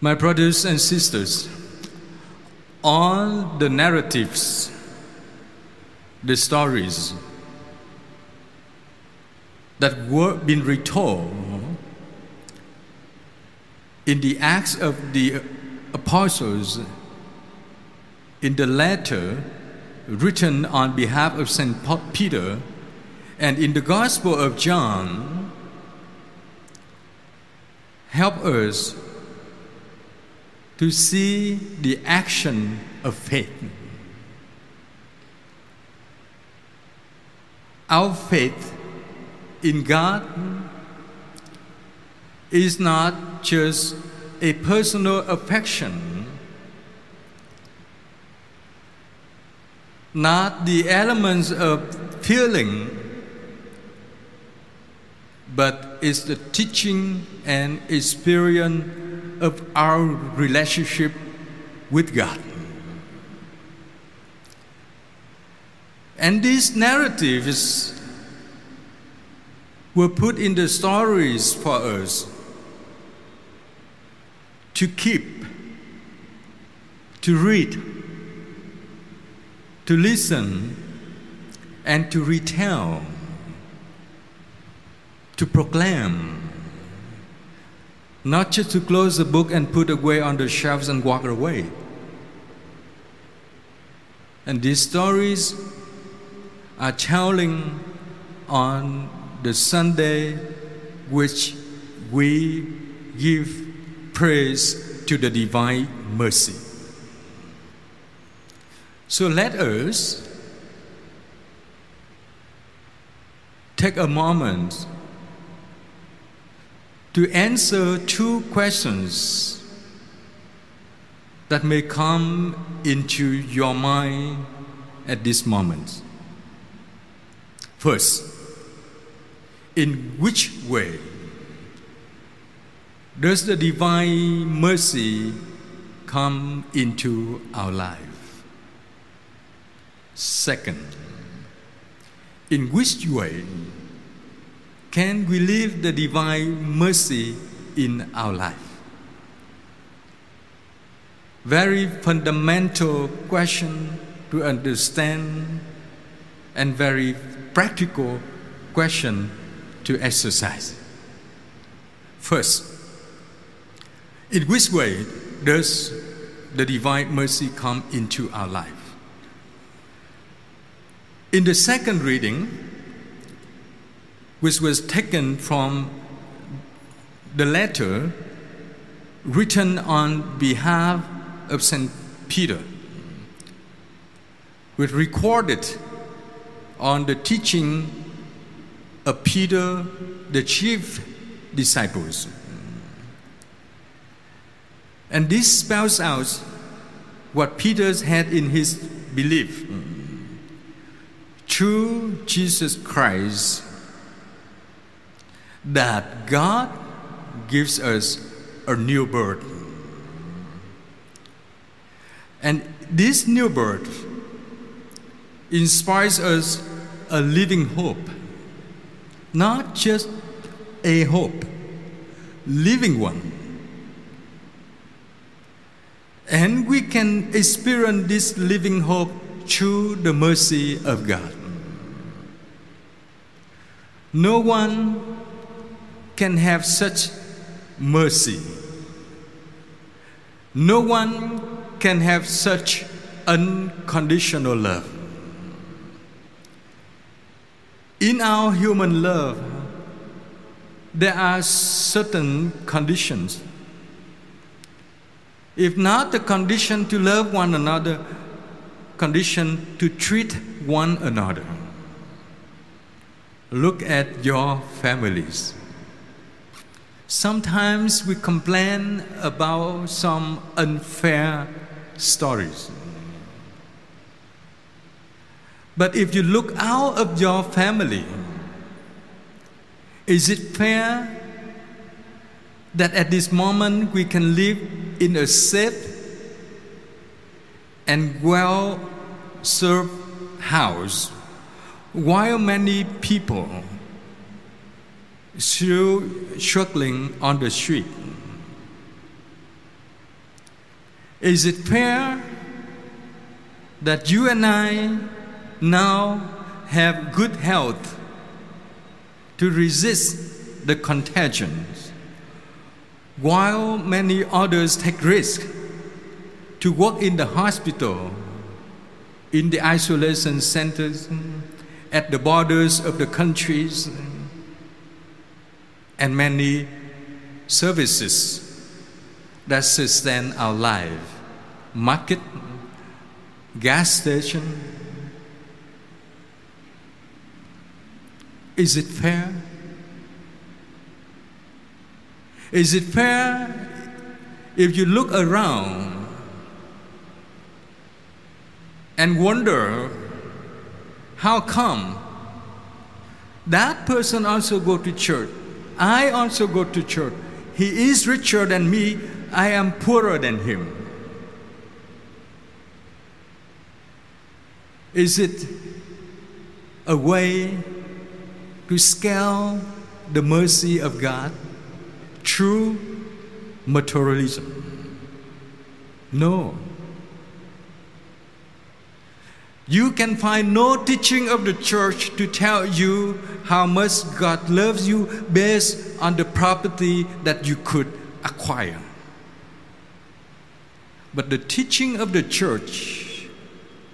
My brothers and sisters, all the narratives, the stories that were been retold in the Acts of the Apostles, in the letter written on behalf of St. Peter, and in the Gospel of John, help us to see the action of faith. Our faith in God is not just a personal affection, not the elements of feeling, but is the teaching and experience of our relationship with God. And these narratives were put in the stories for us to keep, to read, to listen, and to retell, to proclaim. Not just to close the book and put away on the shelves and walk away. And these stories are telling on the Sunday which we give praise to the divine mercy. So let us take a moment to answer two questions that may come into your mind at this moment. First, in which way does the divine mercy come into our life? Second, in which way can we live the divine mercy in our life? Very fundamental question to understand and very practical question to exercise. First, in which way does the divine mercy come into our life? In the second reading, which was taken from the letter written on behalf of St. Peter, which recorded on the teaching of Peter, the chief disciples. And this spells out what Peter had in his belief. Through Jesus Christ, that God gives us a new birth. And this new birth inspires us a living hope, not just a hope, living one. And we can experience this living hope through the mercy of God. No one can have such mercy. No one can have such unconditional love. In our human love, there are certain conditions. If not the condition to love one another, condition to treat one another. Look at your families. Sometimes we complain about some unfair stories. But if you look out of your family, is it fair that at this moment we can live in a safe and well served house while many people still struggling on the street. Is it fair that you and I now have good health to resist the contagions, while many others take risk to work in the hospital, in the isolation centers, at the borders of the countries, and many services that sustain our life market, gas station. Is it fair? Is it fair if you look around and wonder how come that person also go to church i also go to church. He is richer than me. I am poorer than him. Is it a way to scale the mercy of god through materialism? No You can find no teaching of the church to tell you how much God loves you based on the property that you could acquire. But the teaching of the church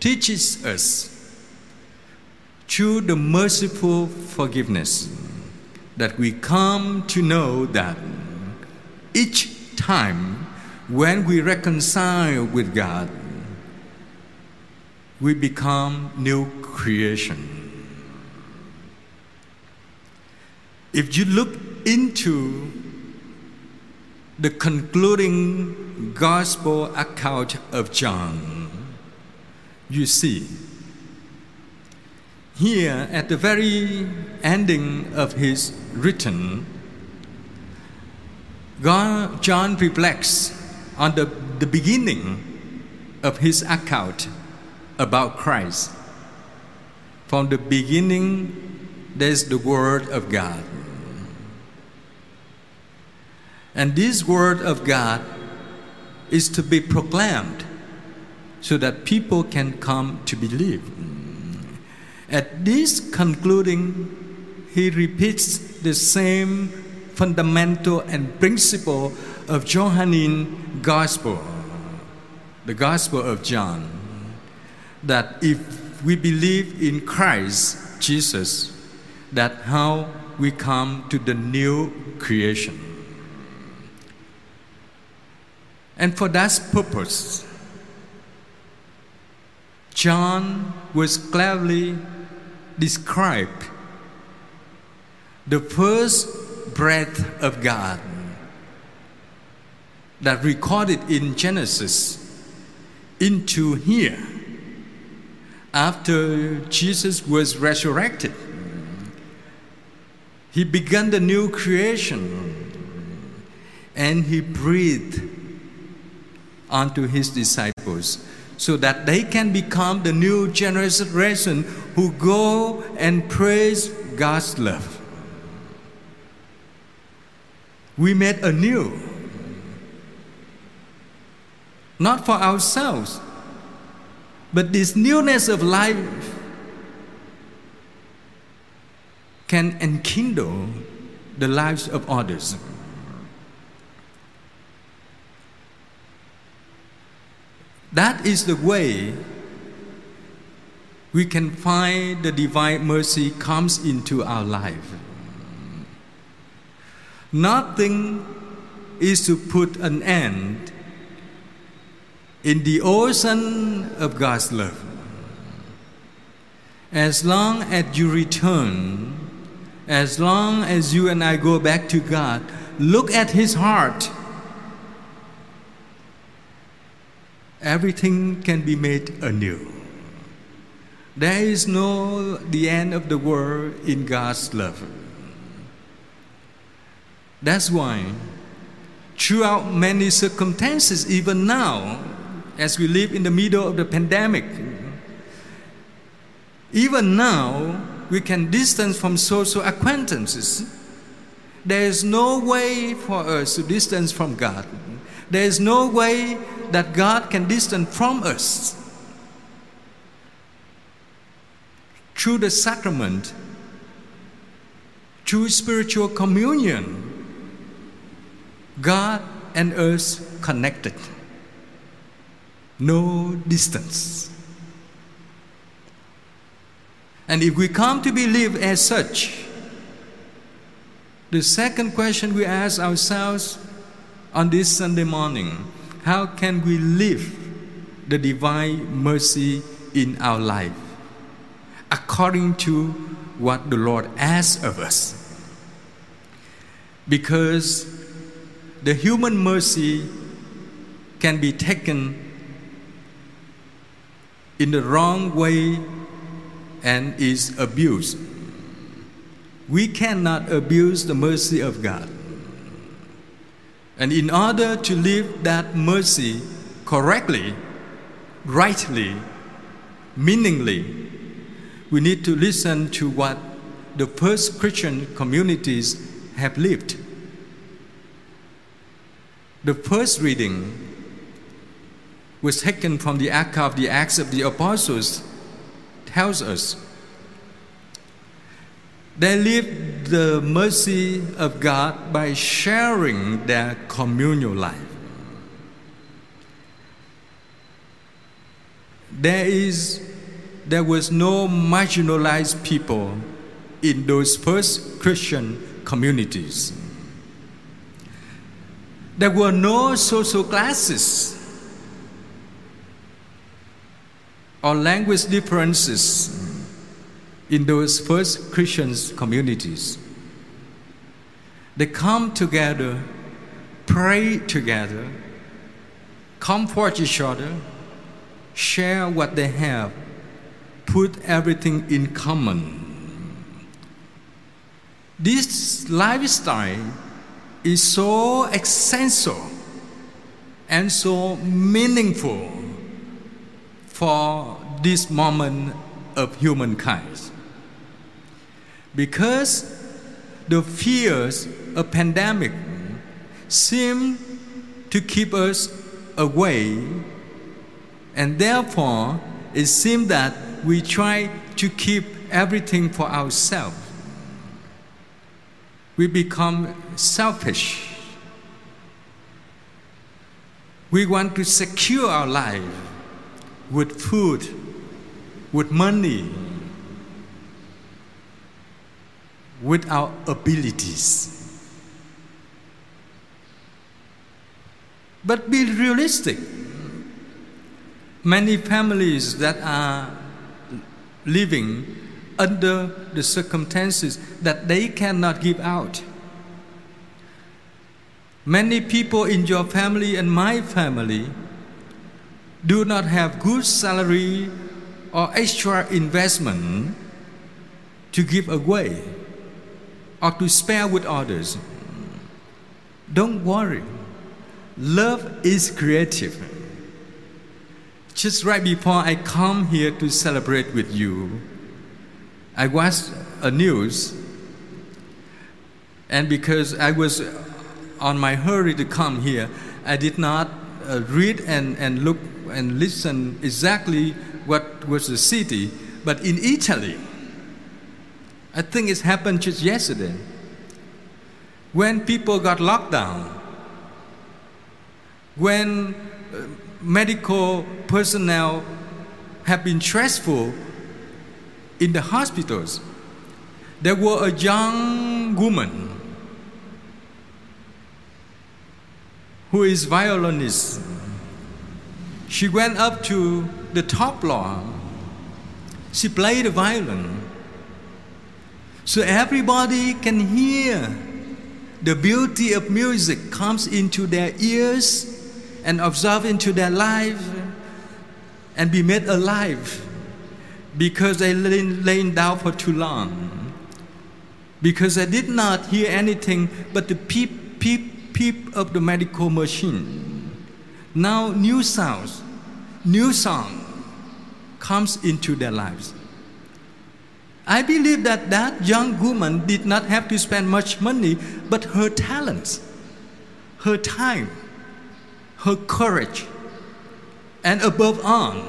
teaches us through the merciful forgiveness that we come to know that each time when we reconcile with God, we become new creation. If you look into the concluding gospel account of John, you see here at the very ending of his written, John reflects on the, the beginning of his account about Christ. From the beginning, there's the Word of God. And this Word of God is to be proclaimed so that people can come to believe. At this concluding, he repeats the same fundamental and principle of Johannine Gospel, the Gospel of John that if we believe in Christ Jesus, that how we come to the new creation. And for that purpose, John was clearly described the first breath of God that recorded in Genesis into here after Jesus was resurrected, he began the new creation and he breathed onto his disciples so that they can become the new generation who go and praise God's love. We made anew, not for ourselves but this newness of life can enkindle the lives of others. That is the way we can find the divine mercy comes into our life. Nothing is to put an end in the ocean of God's love. As long as you return, as long as you and I go back to God, look at His heart. Everything can be made anew. There is no the end of the world in God's love. That's why, throughout many circumstances, even now, as we live in the middle of the pandemic. Even now, we can distance from social acquaintances There is no way for us to distance from God. There is no way that God can distance from us. Through the sacrament, through spiritual communion, God and us connected. No distance. And if we come to believe as such, the second question we ask ourselves on this Sunday morning how can we live the divine mercy in our life according to what the Lord asks of us? Because the human mercy can be taken in the wrong way and is abused. We cannot abuse the mercy of God. And in order to live that mercy correctly, rightly, meaningly, we need to listen to what the first Christian communities have lived. The first reading was taken from the of the Acts of the Apostles, tells us they lived the mercy of God by sharing their communal life. There is there was no marginalized people in those first Christian communities. There were no social classes or language differences in those first Christian communities. They come together, pray together, comfort each other, share what they have, put everything in common. This lifestyle is so essential and so meaningful for this moment of humankind. Because the fears of pandemic seem to keep us away and therefore it seems that we try to keep everything for ourselves we become selfish. We want to secure our life with food, with money, with our abilities. But be realistic. Many families that are living under the circumstances that they cannot give out. Many people in your family and my family do not have good salary or extra investment to give away or to spare with others. Don't worry. Love is creative. Just right before I come here to celebrate with you, I watched a news, and because I was on my hurry to come here, I did not uh, read and, and look and listen exactly what was the city. But in Italy, I think it happened just yesterday. When people got locked down, when uh, medical personnel have been stressful in the hospitals, there were a young woman who is violinist. She went up to the top floor. She played the violin. So everybody can hear the beauty of music comes into their ears and absorb into their life and be made alive because they laid down for too long. Because I did not hear anything but the peep, peep, peep of the medical machine. Now new sounds, new song comes into their lives. I believe that that young woman did not have to spend much money, but her talents, her time, her courage, and above all,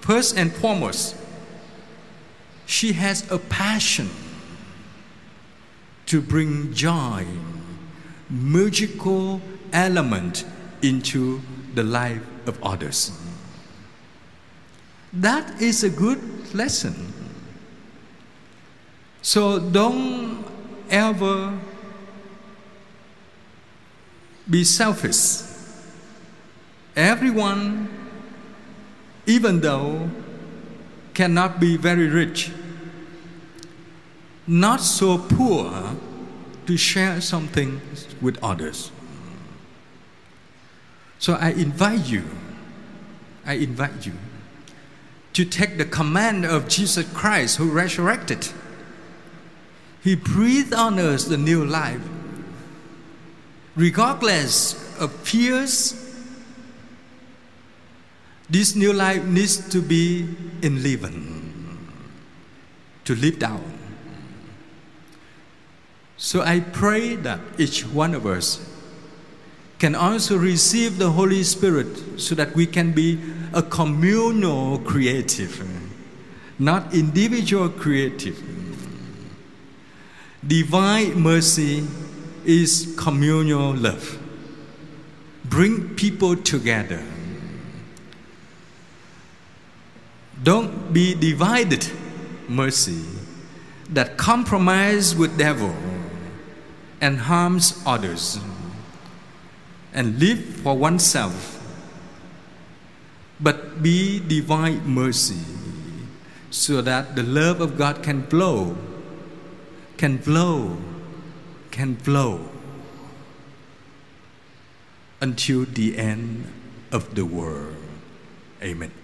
first and foremost, she has a passion to bring joy, magical element into the life of others. That is a good lesson. So don't ever be selfish. Everyone, even though cannot be very rich, not so poor to share something with others. So I invite you, I invite you to take the command of Jesus Christ who resurrected. He breathed on us the new life. Regardless of fears, this new life needs to be enlivened, to live down. So I pray that each one of us can also receive the Holy Spirit so that we can be a communal creative, not individual creative. Divine mercy is communal love. Bring people together. Don't be divided mercy that compromise with devil and harms others and live for oneself but be divine mercy so that the love of God can flow can flow can flow until the end of the world. Amen